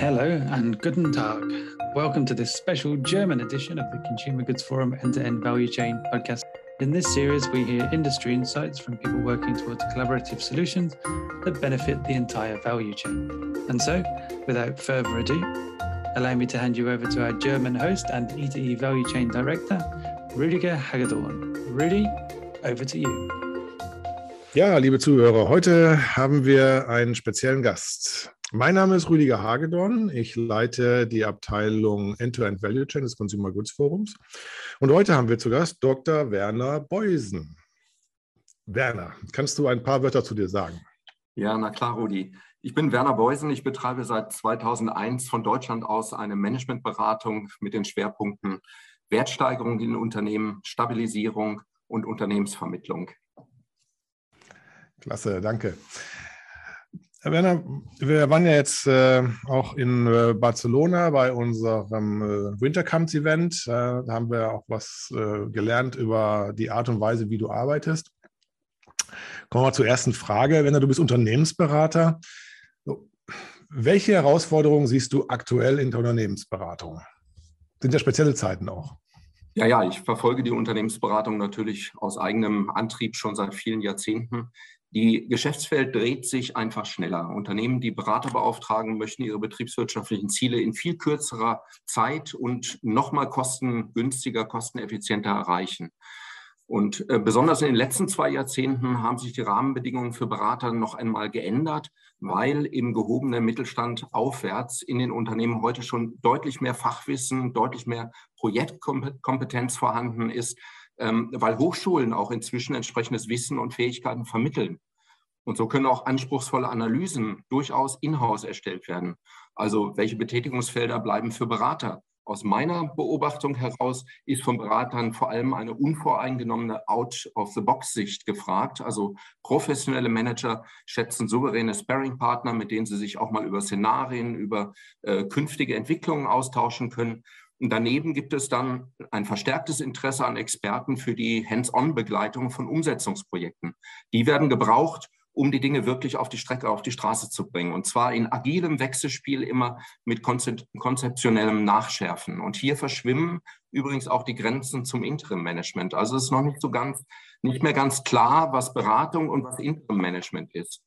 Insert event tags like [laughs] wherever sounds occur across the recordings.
Hello and guten Tag. Welcome to this special German edition of the Consumer Goods Forum End to End Value Chain podcast. In this series, we hear industry insights from people working towards collaborative solutions that benefit the entire value chain. And so, without further ado, allow me to hand you over to our German host and E2E Value Chain Director, Rüdiger Hagedorn. Rudy, over to you. Ja, liebe Zuhörer, heute haben wir einen speziellen Gast. Mein Name ist Rüdiger Hagedorn. Ich leite die Abteilung End-to-End Value Chain des Consumer Goods Forums. Und heute haben wir zu Gast Dr. Werner Beusen. Werner, kannst du ein paar Wörter zu dir sagen? Ja, na klar, Rudi. Ich bin Werner Beusen. Ich betreibe seit 2001 von Deutschland aus eine Managementberatung mit den Schwerpunkten Wertsteigerung in Unternehmen, Stabilisierung und Unternehmensvermittlung. Klasse, danke. Herr Werner, wir waren ja jetzt äh, auch in äh, Barcelona bei unserem äh, Wintercamps-Event. da haben wir auch was äh, gelernt über die Art und Weise, wie du arbeitest. Kommen wir zur ersten Frage. Werner, du bist Unternehmensberater. Welche Herausforderungen siehst du aktuell in der Unternehmensberatung? Sind ja spezielle Zeiten auch. Ja, ja, ich verfolge die Unternehmensberatung natürlich aus eigenem Antrieb schon seit vielen Jahrzehnten. Die Geschäftswelt dreht sich einfach schneller. Unternehmen, die Berater beauftragen, möchten ihre betriebswirtschaftlichen Ziele in viel kürzerer Zeit und nochmal kostengünstiger, kosteneffizienter erreichen. Und äh, besonders in den letzten zwei Jahrzehnten haben sich die Rahmenbedingungen für Berater noch einmal geändert, weil im gehobenen Mittelstand aufwärts in den Unternehmen heute schon deutlich mehr Fachwissen, deutlich mehr Projektkompetenz vorhanden ist, ähm, weil Hochschulen auch inzwischen entsprechendes Wissen und Fähigkeiten vermitteln. Und so können auch anspruchsvolle Analysen durchaus in-house erstellt werden. Also welche Betätigungsfelder bleiben für Berater? Aus meiner Beobachtung heraus ist von Beratern vor allem eine unvoreingenommene Out-of-the-Box-Sicht gefragt. Also professionelle Manager schätzen souveräne Sparring-Partner, mit denen sie sich auch mal über Szenarien, über äh, künftige Entwicklungen austauschen können. Daneben gibt es dann ein verstärktes Interesse an Experten für die Hands-on-Begleitung von Umsetzungsprojekten. Die werden gebraucht, um die Dinge wirklich auf die Strecke, auf die Straße zu bringen. Und zwar in agilem Wechselspiel immer mit konzeptionellem Nachschärfen. Und hier verschwimmen übrigens auch die Grenzen zum Interim-Management. Also es ist noch nicht so ganz, nicht mehr ganz klar, was Beratung und was Interim-Management ist.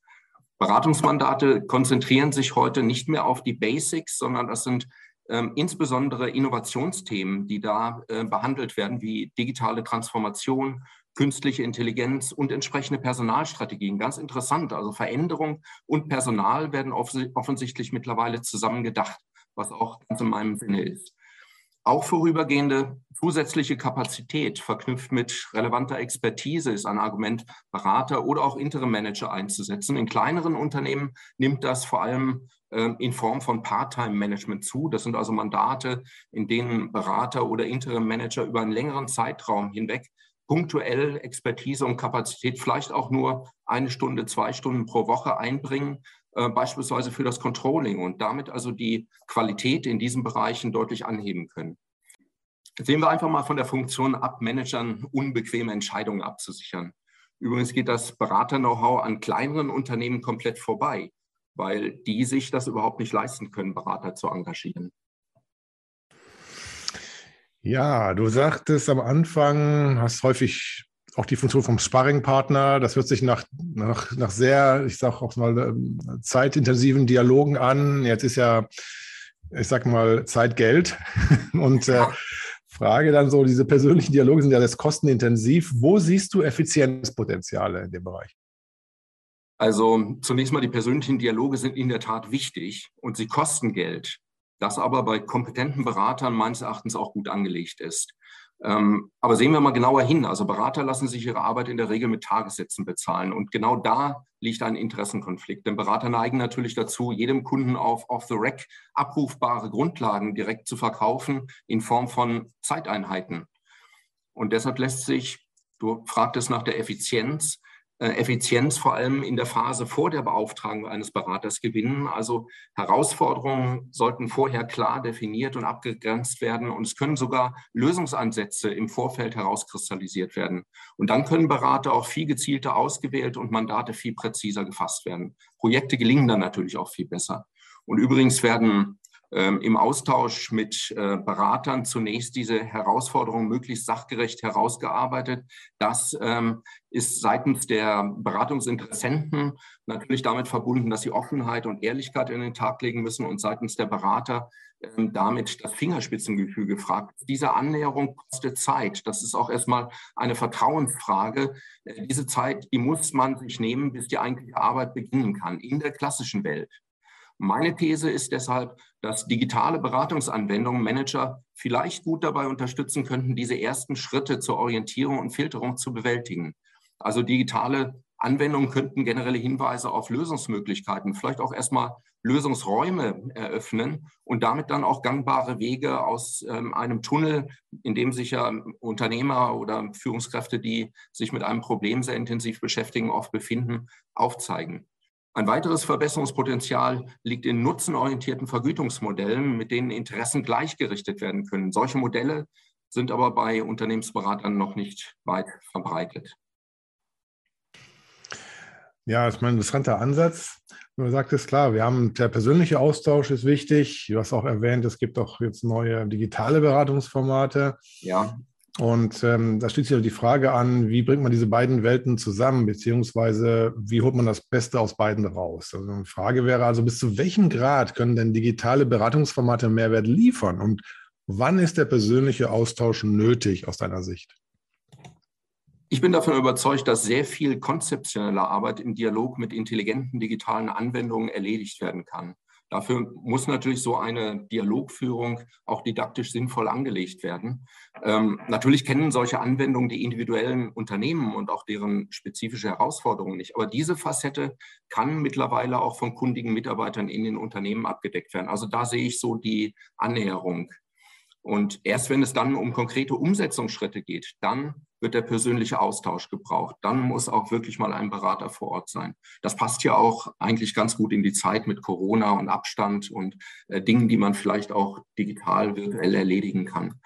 Beratungsmandate konzentrieren sich heute nicht mehr auf die Basics, sondern das sind ähm, insbesondere Innovationsthemen, die da äh, behandelt werden, wie digitale Transformation, künstliche Intelligenz und entsprechende Personalstrategien. Ganz interessant. Also Veränderung und Personal werden offensichtlich mittlerweile zusammen gedacht, was auch ganz in meinem Sinne ist. Auch vorübergehende zusätzliche Kapazität verknüpft mit relevanter Expertise ist ein Argument, Berater oder auch Interim-Manager einzusetzen. In kleineren Unternehmen nimmt das vor allem ähm, in Form von Part-Time-Management zu. Das sind also Mandate, in denen Berater oder Interim-Manager über einen längeren Zeitraum hinweg punktuell Expertise und Kapazität vielleicht auch nur eine Stunde, zwei Stunden pro Woche einbringen, äh, beispielsweise für das Controlling und damit also die Qualität in diesen Bereichen deutlich anheben können. sehen wir einfach mal von der Funktion ab, Managern unbequeme Entscheidungen abzusichern. Übrigens geht das Berater-Know-how an kleineren Unternehmen komplett vorbei weil die sich das überhaupt nicht leisten können, Berater zu engagieren. Ja, du sagtest am Anfang, hast häufig auch die Funktion vom Sparringpartner. Das hört sich nach, nach, nach sehr, ich sage auch mal, ähm, zeitintensiven Dialogen an. Jetzt ist ja, ich sag mal, Zeit Geld. [laughs] Und äh, Frage dann so, diese persönlichen Dialoge sind ja das kostenintensiv. Wo siehst du Effizienzpotenziale in dem Bereich? Also zunächst mal, die persönlichen Dialoge sind in der Tat wichtig und sie kosten Geld, das aber bei kompetenten Beratern meines Erachtens auch gut angelegt ist. Ähm, aber sehen wir mal genauer hin. Also Berater lassen sich ihre Arbeit in der Regel mit Tagessätzen bezahlen. Und genau da liegt ein Interessenkonflikt. Denn Berater neigen natürlich dazu, jedem Kunden auf off-the-rack abrufbare Grundlagen direkt zu verkaufen in Form von Zeiteinheiten. Und deshalb lässt sich, du fragtest nach der Effizienz, Effizienz vor allem in der Phase vor der Beauftragung eines Beraters gewinnen. Also Herausforderungen sollten vorher klar definiert und abgegrenzt werden und es können sogar Lösungsansätze im Vorfeld herauskristallisiert werden. Und dann können Berater auch viel gezielter ausgewählt und Mandate viel präziser gefasst werden. Projekte gelingen dann natürlich auch viel besser. Und übrigens werden im Austausch mit äh, Beratern zunächst diese Herausforderungen möglichst sachgerecht herausgearbeitet. Das ähm, ist seitens der Beratungsinteressenten natürlich damit verbunden, dass sie Offenheit und Ehrlichkeit in den Tag legen müssen und seitens der Berater ähm, damit das Fingerspitzengefühl gefragt. Diese Annäherung kostet Zeit. Das ist auch erstmal eine Vertrauensfrage. Äh, diese Zeit, die muss man sich nehmen, bis die eigentliche Arbeit beginnen kann in der klassischen Welt. Meine These ist deshalb, dass digitale Beratungsanwendungen Manager vielleicht gut dabei unterstützen könnten, diese ersten Schritte zur Orientierung und Filterung zu bewältigen. Also digitale Anwendungen könnten generelle Hinweise auf Lösungsmöglichkeiten, vielleicht auch erstmal Lösungsräume eröffnen und damit dann auch gangbare Wege aus ähm, einem Tunnel, in dem sich ja Unternehmer oder Führungskräfte, die sich mit einem Problem sehr intensiv beschäftigen, oft befinden, aufzeigen. Ein weiteres Verbesserungspotenzial liegt in nutzenorientierten Vergütungsmodellen, mit denen Interessen gleichgerichtet werden können. Solche Modelle sind aber bei Unternehmensberatern noch nicht weit verbreitet. Ja, das ist ein interessanter Ansatz. Man sagt es klar, wir haben der persönliche Austausch ist wichtig. Du hast auch erwähnt, es gibt auch jetzt neue digitale Beratungsformate. Ja. Und ähm, da schließt sich die Frage an, wie bringt man diese beiden Welten zusammen, beziehungsweise wie holt man das Beste aus beiden raus? Also eine Frage wäre also, bis zu welchem Grad können denn digitale Beratungsformate Mehrwert liefern und wann ist der persönliche Austausch nötig aus deiner Sicht? Ich bin davon überzeugt, dass sehr viel konzeptionelle Arbeit im Dialog mit intelligenten digitalen Anwendungen erledigt werden kann. Dafür muss natürlich so eine Dialogführung auch didaktisch sinnvoll angelegt werden. Ähm, natürlich kennen solche Anwendungen die individuellen Unternehmen und auch deren spezifische Herausforderungen nicht. Aber diese Facette kann mittlerweile auch von kundigen Mitarbeitern in den Unternehmen abgedeckt werden. Also da sehe ich so die Annäherung. Und erst wenn es dann um konkrete Umsetzungsschritte geht, dann wird der persönliche Austausch gebraucht. Dann muss auch wirklich mal ein Berater vor Ort sein. Das passt ja auch eigentlich ganz gut in die Zeit mit Corona und Abstand und äh, Dingen, die man vielleicht auch digital, virtuell erledigen kann.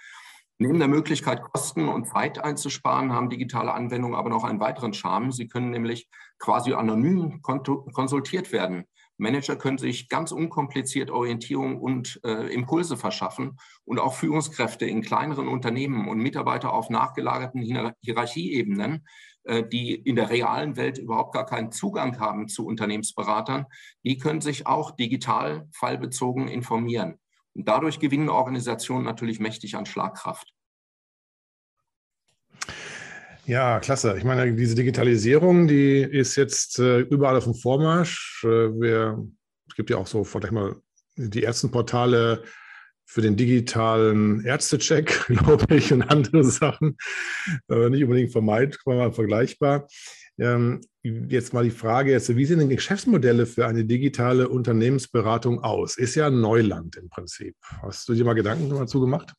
Neben der Möglichkeit, Kosten und Zeit einzusparen, haben digitale Anwendungen aber noch einen weiteren Charme. Sie können nämlich quasi anonym konsultiert werden. Manager können sich ganz unkompliziert Orientierung und äh, Impulse verschaffen und auch Führungskräfte in kleineren Unternehmen und Mitarbeiter auf nachgelagerten Hierarchieebenen, äh, die in der realen Welt überhaupt gar keinen Zugang haben zu Unternehmensberatern, die können sich auch digital fallbezogen informieren. Und dadurch gewinnen Organisationen natürlich mächtig an Schlagkraft. Ja, klasse. Ich meine, diese Digitalisierung, die ist jetzt äh, überall auf dem Vormarsch. Äh, wir, es gibt ja auch so, vielleicht mal die ersten Portale für den digitalen Ärztecheck, [laughs] glaube ich, und andere Sachen. Äh, nicht unbedingt vermeidbar, vergleichbar. Ähm, jetzt mal die Frage, jetzt, wie sehen denn Geschäftsmodelle für eine digitale Unternehmensberatung aus? Ist ja Neuland im Prinzip. Hast du dir mal Gedanken dazu gemacht?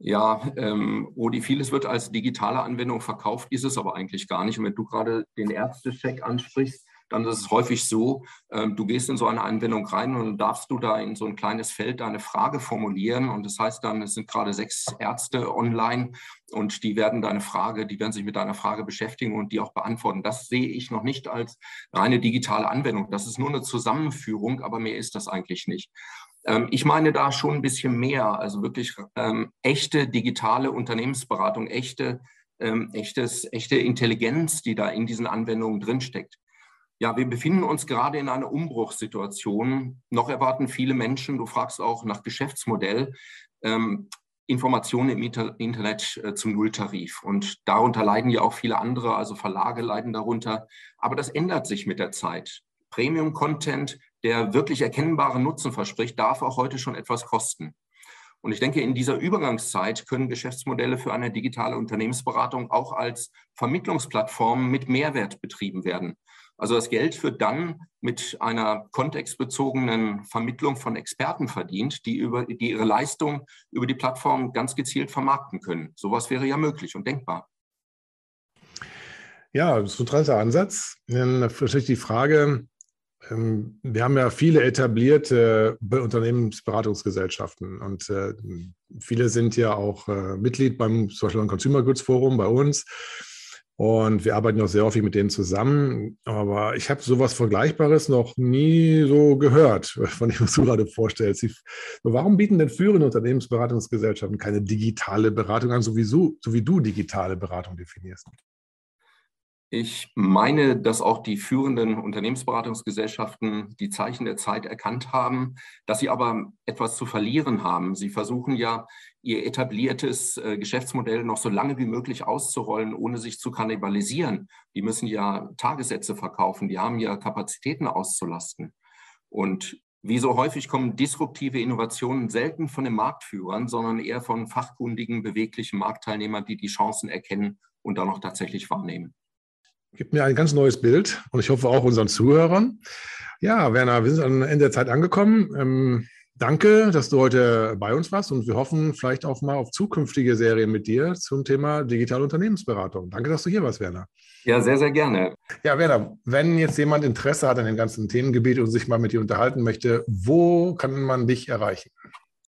Ja, ähm, Odi, vieles wird als digitale Anwendung verkauft, ist es aber eigentlich gar nicht. Und wenn du gerade den Ärztecheck ansprichst, dann ist es häufig so, ähm, du gehst in so eine Anwendung rein und dann darfst du da in so ein kleines Feld deine Frage formulieren. Und das heißt dann, es sind gerade sechs Ärzte online und die werden deine Frage, die werden sich mit deiner Frage beschäftigen und die auch beantworten. Das sehe ich noch nicht als reine digitale Anwendung. Das ist nur eine Zusammenführung, aber mehr ist das eigentlich nicht. Ähm, ich meine da schon ein bisschen mehr, also wirklich ähm, echte digitale Unternehmensberatung, echte, ähm, echtes, echte Intelligenz, die da in diesen Anwendungen drinsteckt. Ja, wir befinden uns gerade in einer Umbruchssituation. Noch erwarten viele Menschen, du fragst auch nach Geschäftsmodell, ähm, Informationen im Internet äh, zum Nulltarif. Und darunter leiden ja auch viele andere, also Verlage leiden darunter. Aber das ändert sich mit der Zeit. Premium-Content, der wirklich erkennbaren Nutzen verspricht, darf auch heute schon etwas kosten. Und ich denke, in dieser Übergangszeit können Geschäftsmodelle für eine digitale Unternehmensberatung auch als Vermittlungsplattform mit Mehrwert betrieben werden. Also das Geld wird dann mit einer kontextbezogenen Vermittlung von Experten verdient, die, über, die ihre Leistung über die Plattform ganz gezielt vermarkten können. Sowas wäre ja möglich und denkbar. Ja, das ist ein interessanter Ansatz. Dann natürlich die Frage, wir haben ja viele etablierte Unternehmensberatungsgesellschaften und äh, viele sind ja auch äh, Mitglied beim zum Beispiel Consumer Goods Forum bei uns. Und wir arbeiten auch sehr häufig mit denen zusammen. Aber ich habe sowas Vergleichbares noch nie so gehört, [laughs] von dem, was du gerade vorstellst. Warum bieten denn führende Unternehmensberatungsgesellschaften keine digitale Beratung an, so wie du digitale Beratung definierst? Ich meine, dass auch die führenden Unternehmensberatungsgesellschaften die Zeichen der Zeit erkannt haben, dass sie aber etwas zu verlieren haben. Sie versuchen ja, ihr etabliertes äh, Geschäftsmodell noch so lange wie möglich auszurollen, ohne sich zu kannibalisieren. Die müssen ja Tagessätze verkaufen, die haben ja Kapazitäten auszulasten. Und wie so häufig kommen disruptive Innovationen selten von den Marktführern, sondern eher von fachkundigen, beweglichen Marktteilnehmern, die die Chancen erkennen und dann auch tatsächlich wahrnehmen gibt mir ein ganz neues Bild und ich hoffe auch unseren Zuhörern. Ja, Werner, wir sind am Ende der Zeit angekommen. Ähm, danke, dass du heute bei uns warst und wir hoffen vielleicht auch mal auf zukünftige Serien mit dir zum Thema digitale Unternehmensberatung. Danke, dass du hier warst, Werner. Ja, sehr, sehr gerne. Ja, Werner, wenn jetzt jemand Interesse hat an dem ganzen Themengebiet und sich mal mit dir unterhalten möchte, wo kann man dich erreichen?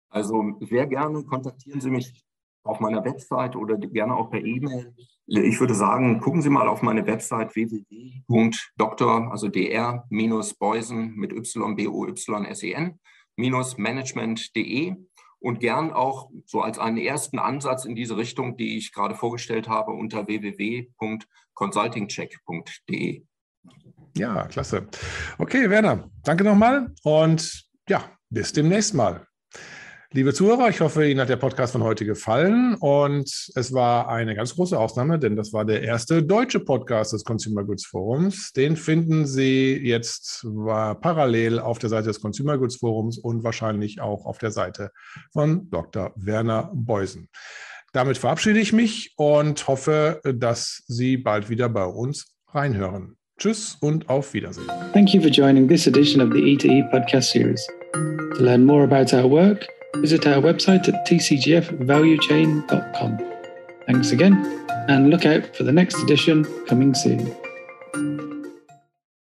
Also sehr gerne kontaktieren Sie mich auf meiner Website oder gerne auch per E-Mail. Ich würde sagen, gucken Sie mal auf meine Website www.dr, also dr-beusen mit y b o y s e n management.de und gern auch so als einen ersten Ansatz in diese Richtung, die ich gerade vorgestellt habe, unter www.consultingcheck.de. Ja, klasse. Okay, Werner, danke nochmal und ja, bis demnächst mal. Liebe Zuhörer, ich hoffe, Ihnen hat der Podcast von heute gefallen und es war eine ganz große Ausnahme, denn das war der erste deutsche Podcast des Consumer Goods Forums. Den finden Sie jetzt parallel auf der Seite des Consumer Goods Forums und wahrscheinlich auch auf der Seite von Dr. Werner Beusen. Damit verabschiede ich mich und hoffe, dass Sie bald wieder bei uns reinhören. Tschüss und auf Wiedersehen. Thank you for joining this edition of the E2E e podcast series. To learn more about our work, visit our website at tcgfvaluechain.com. Thanks again, and look out for the next edition coming soon.